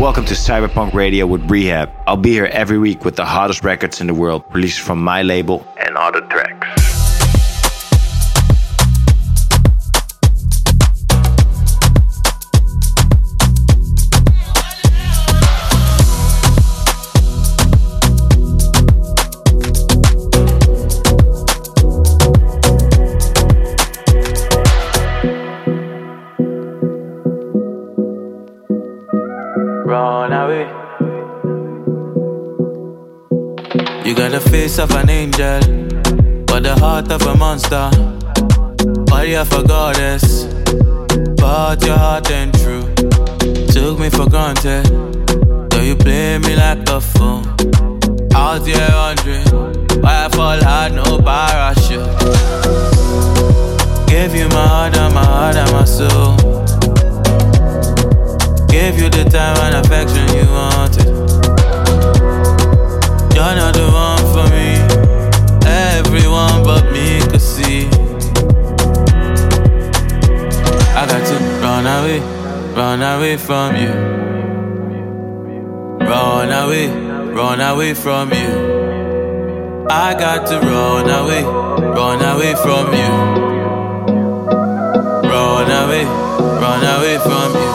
Welcome to Cyberpunk Radio with R3HAB. I'll be here every week with the hottest records in the world, released from my label and other tracks. The face of an angel, but the heart of a monster. Body of a goddess, but your heart ain't true. Took me for granted, though you play me like a fool. Out here wondering why I fall hard, no parachute. Gave you my heart and my heart and my soul. Gave you the time and affection you wanted. You're not the run away, run away from you. Run away, run away from you. I got to run away, run away from you. Run away, run away from you.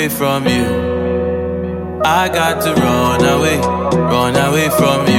away from you. I got to run away, run away from you.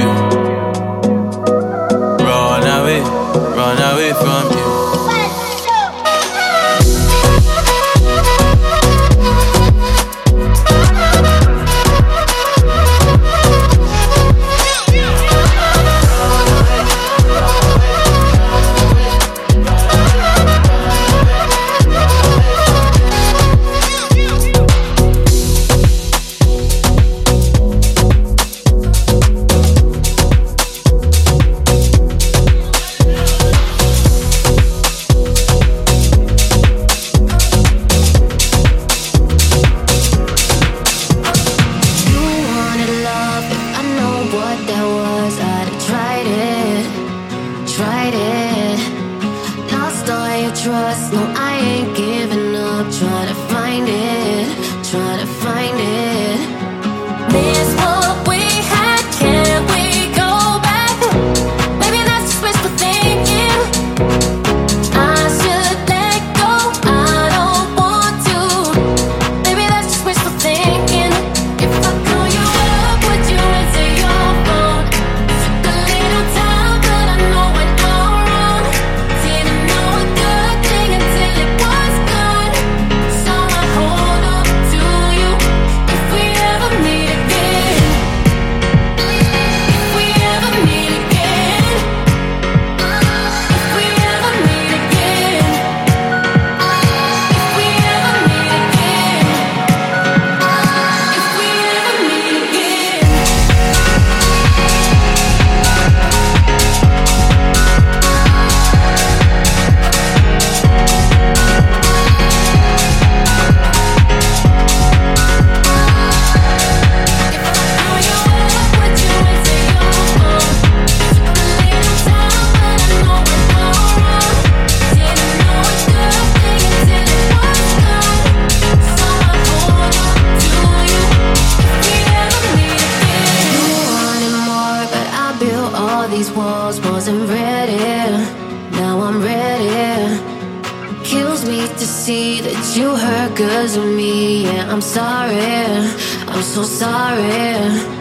I'm so sorry.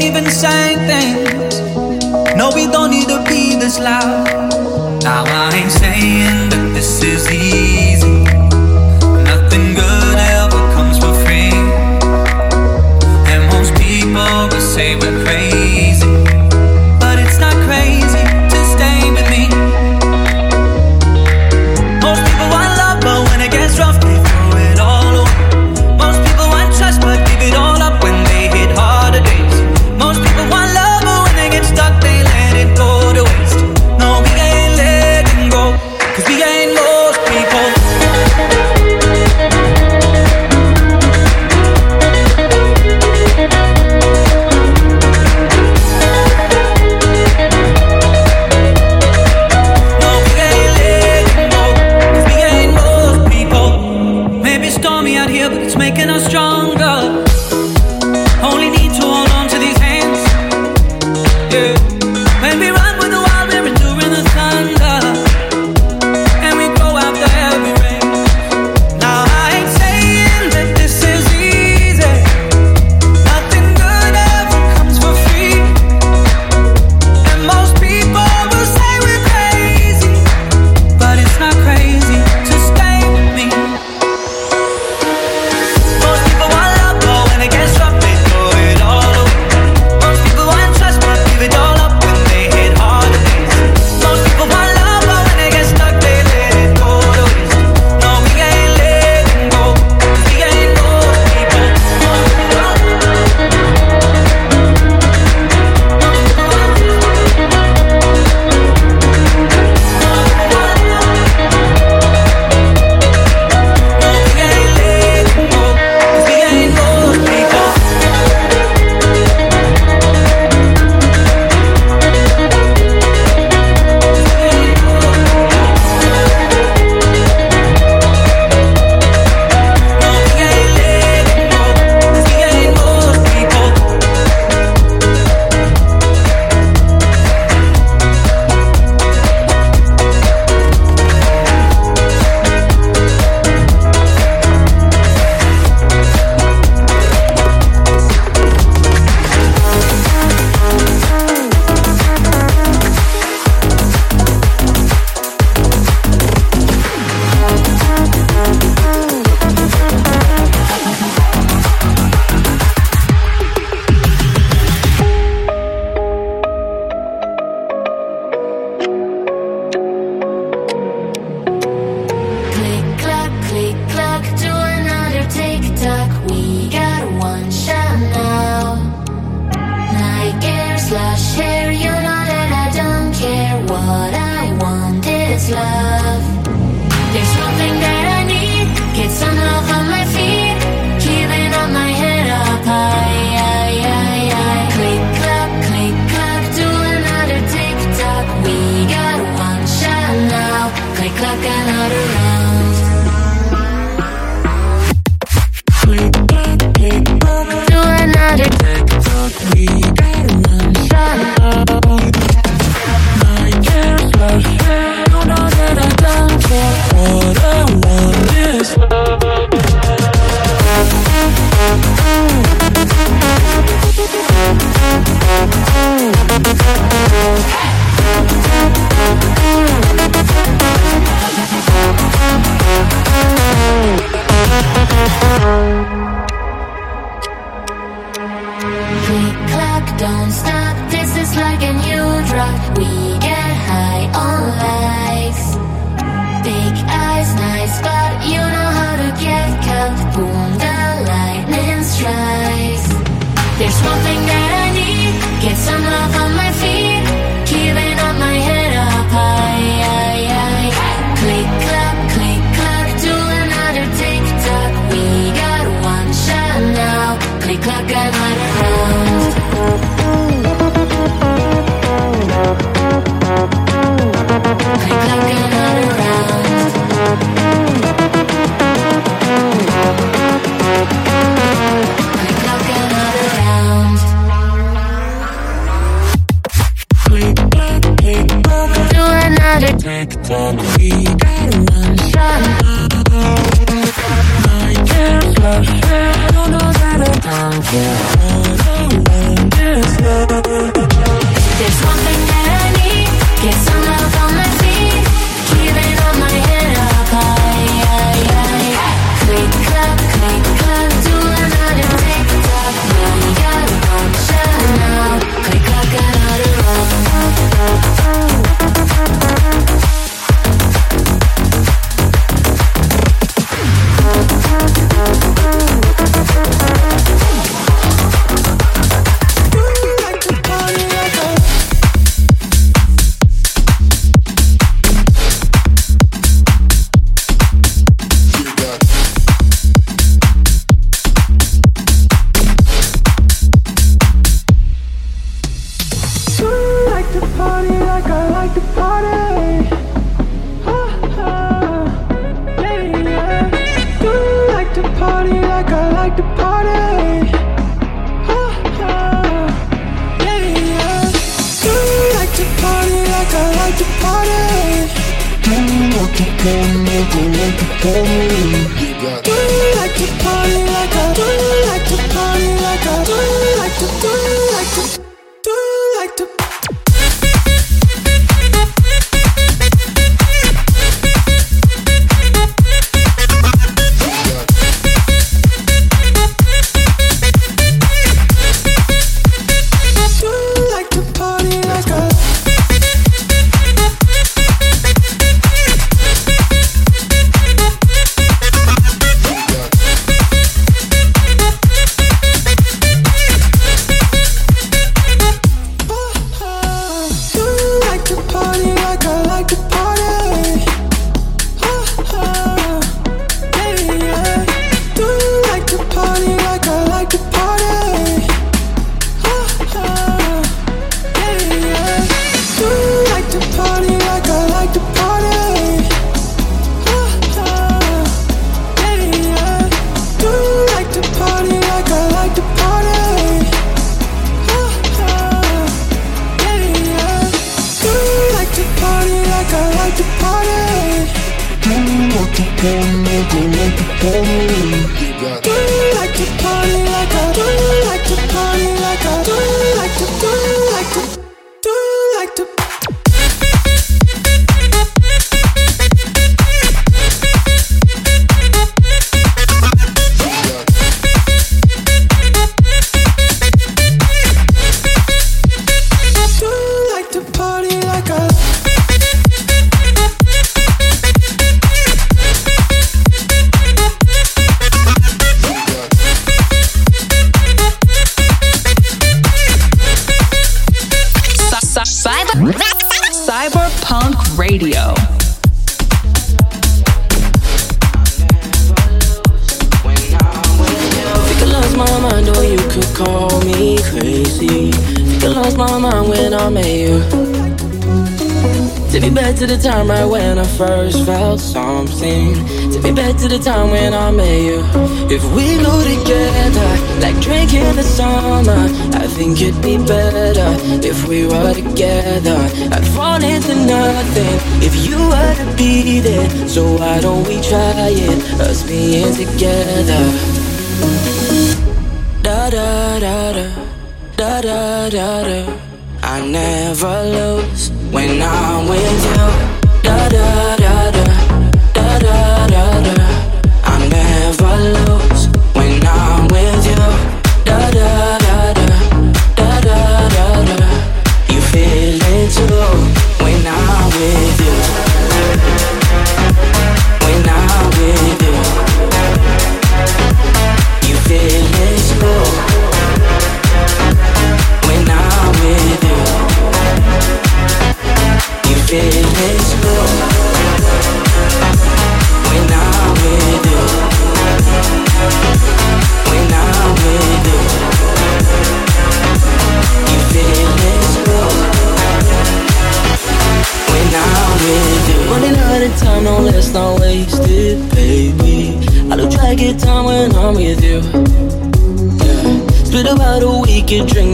Slash hair, you know that I don't need to be this loud. Now I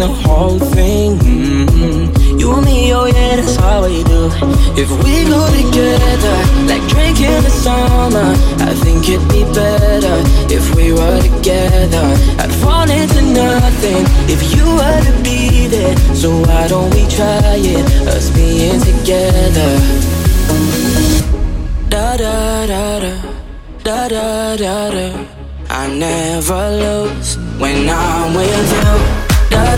the whole thing. Mm-hmm. You and me, oh yeah, that's how we do. If we go together, like drinking the summer, I think it'd be better if we were together. I'd fall into nothing if you were to be there. So why don't we try it, us being together? Da da da da, da da da da. I never lose when I'm with you.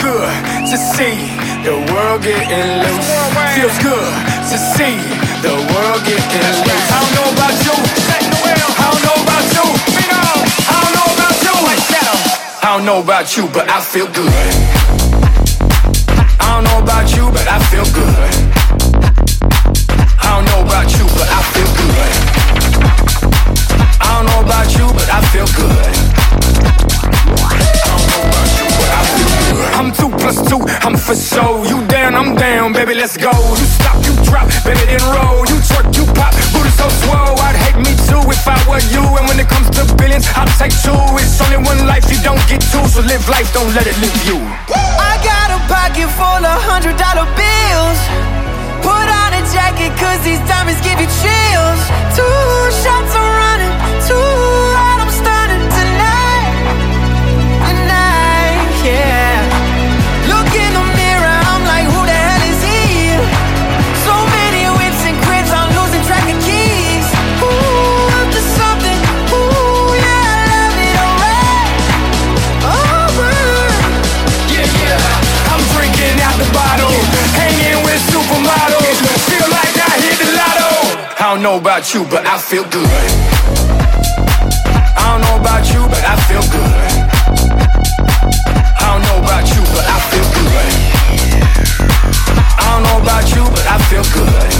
good to see the world getting loose. Feels good to see the world getting loose. I don't know about you. I don't know about you. I don't know about you. I don't know about you, but I feel good. I don't know about you, but I feel good. I don't know about you, but I feel good. I don't know about you, but I feel good. Two I'm for show. You down, I'm down, baby, let's go. You stop, you drop, baby, then roll. You twerk, you pop, booty so swole. I'd hate me too if I were you. And when it comes to billions, I'll take two. It's only one life, you don't get two. So live life, don't let it live you. I got a pocket full of hundred dollar bills. Put on a jacket, cause these diamonds give you chills. Two shots are don't know about you, but I feel good. I don't know about you, but I feel good. I don't know about you, but I feel good. I don't know about you, but I feel good.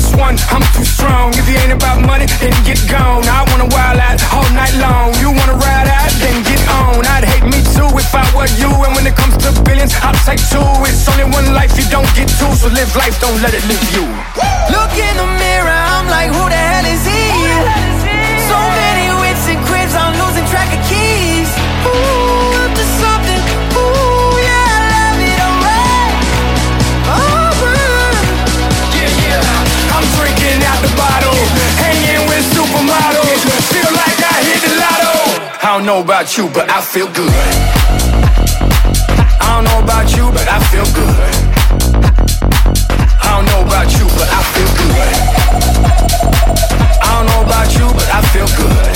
Plus one, I'm too strong. If you ain't about money, then get gone. I wanna wild out all night long. You wanna ride out, then get on. I'd hate me too if I were you. And when it comes to billions, I'll take two. It's only one life, you don't get two. So live life, don't let it live you. Look in the mirror, I'm like, who the hell is he? So many whips and cribs, I'm losing track of keys. Ooh, don't know about you, but I feel good. I don't know about you, but I feel good. I don't know about you, but I feel good. I don't know about you, but I feel good.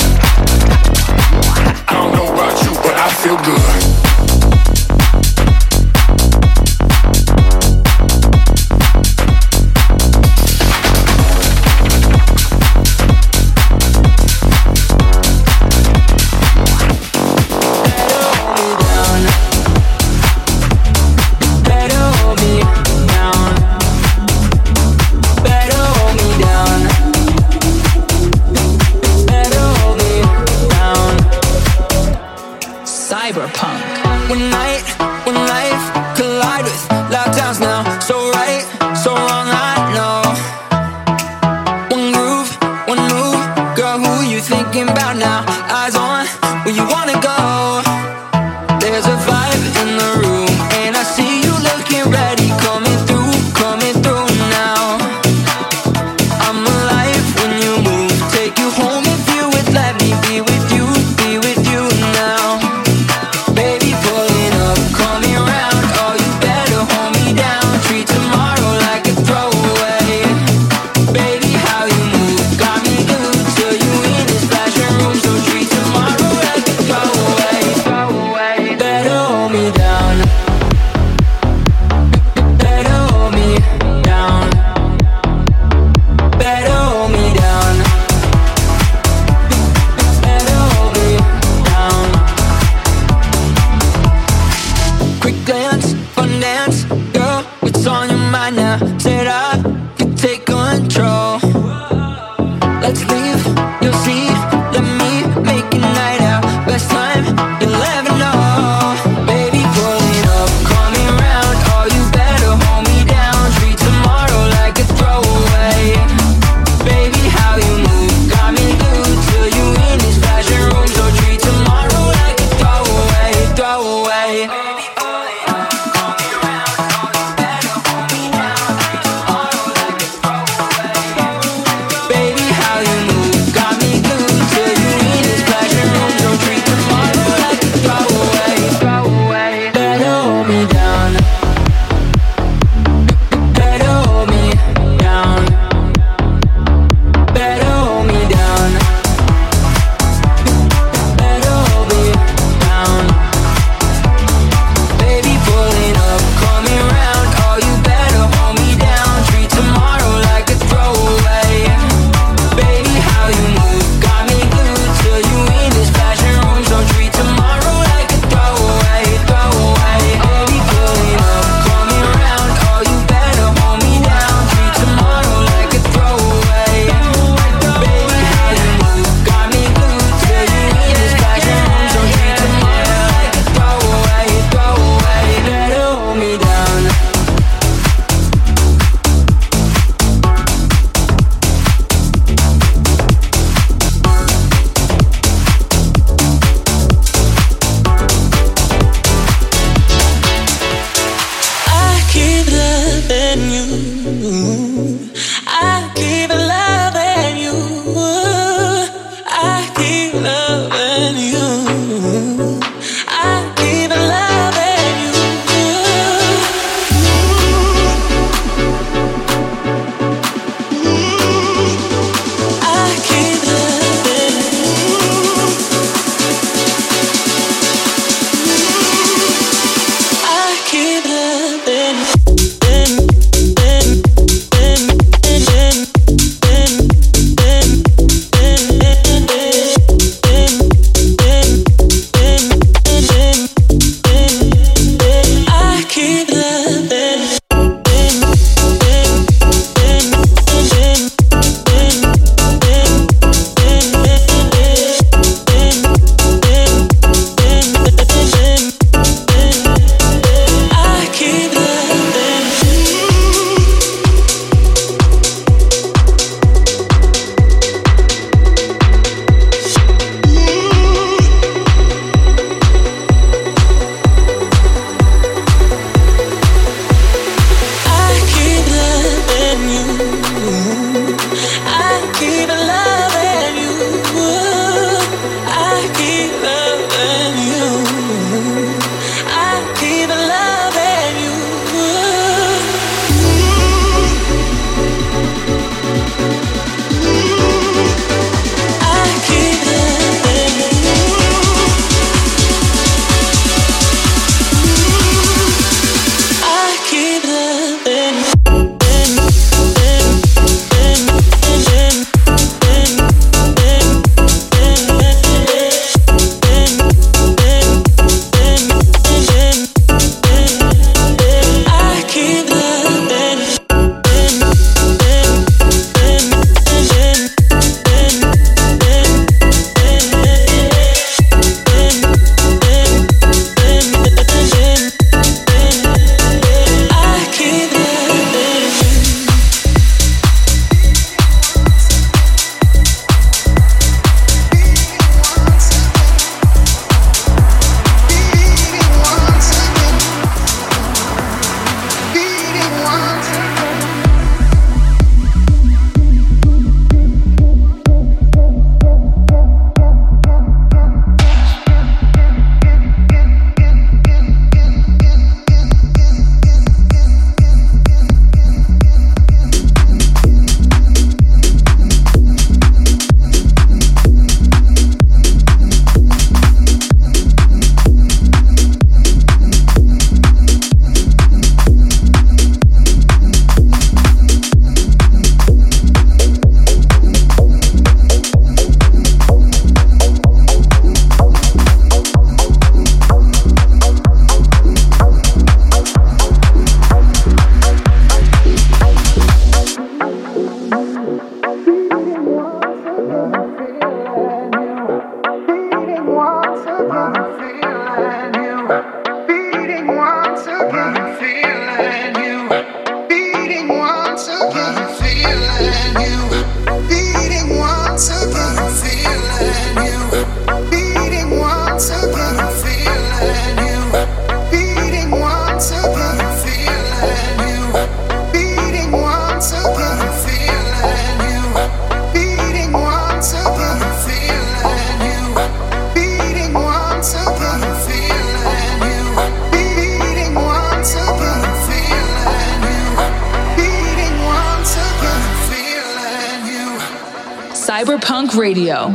Cyberpunk Radio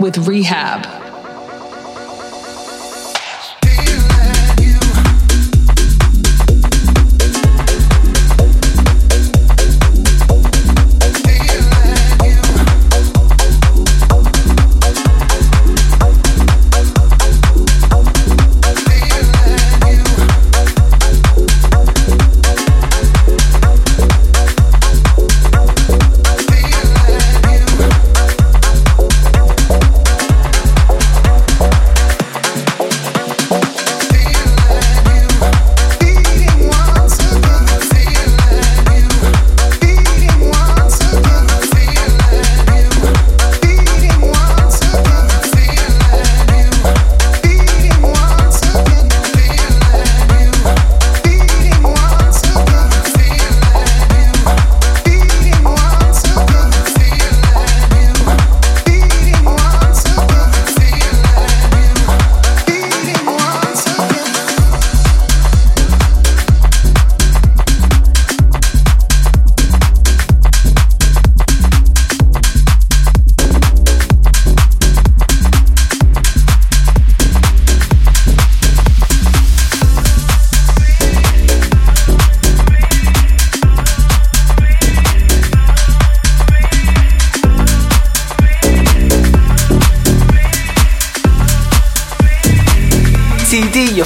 with R3HAB. CD, you.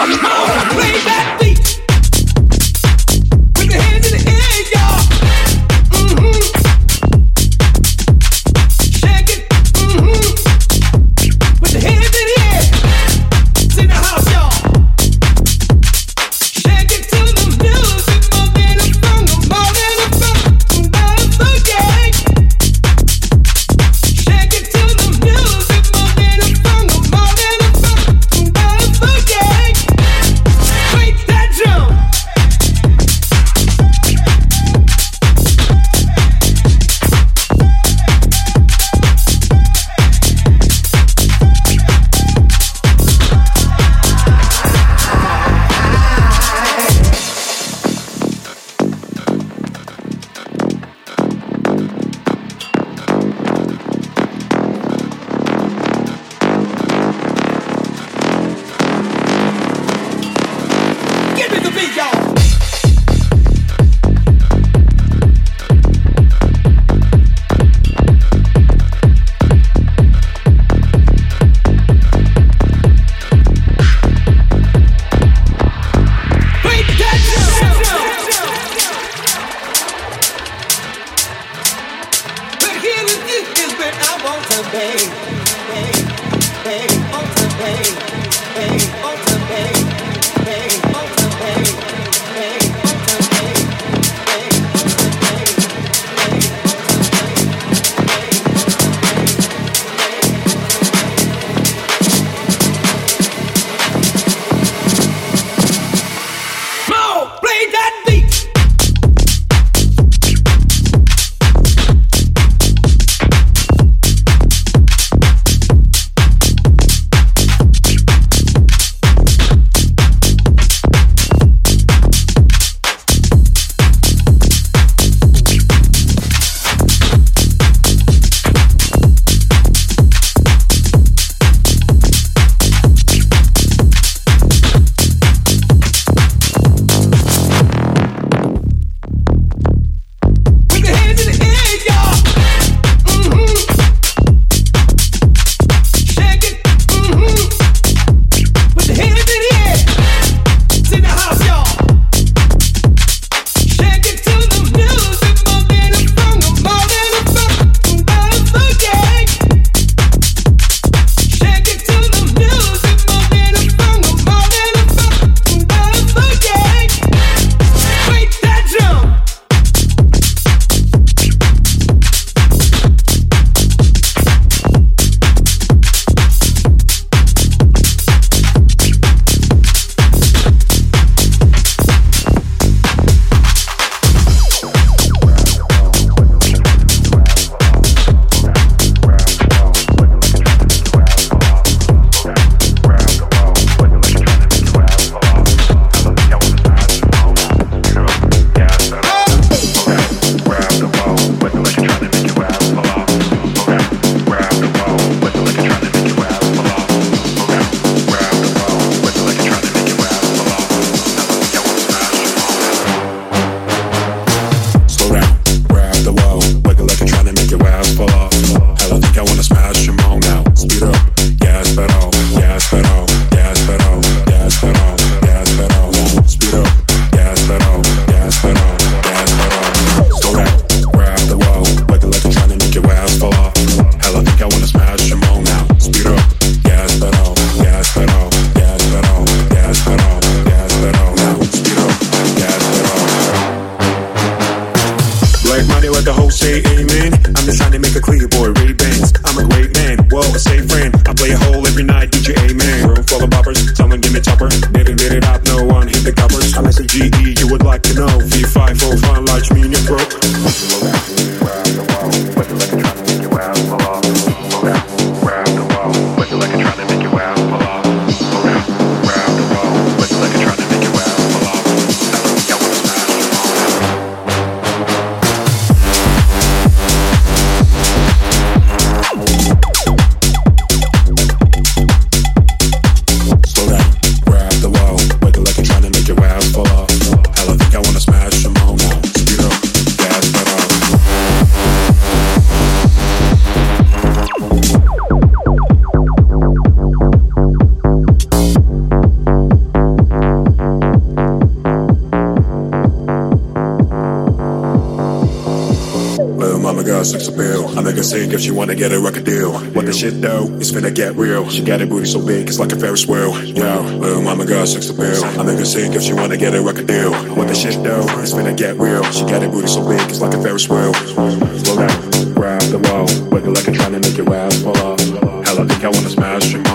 Auf, auf, auf. Sing if she wanna get a record deal. What the shit though, it's finna get real. She got a booty so big, it's like a Ferris wheel. Yo, little mama got six a bill. I make her sing if she wanna get a record deal. What the shit though, it's finna get real. She got a booty so big, it's like a Ferris wheel. Slow down, grab the wall, wiggle like I'm trying to make your ass fall off. Hell, I think I wanna smash, come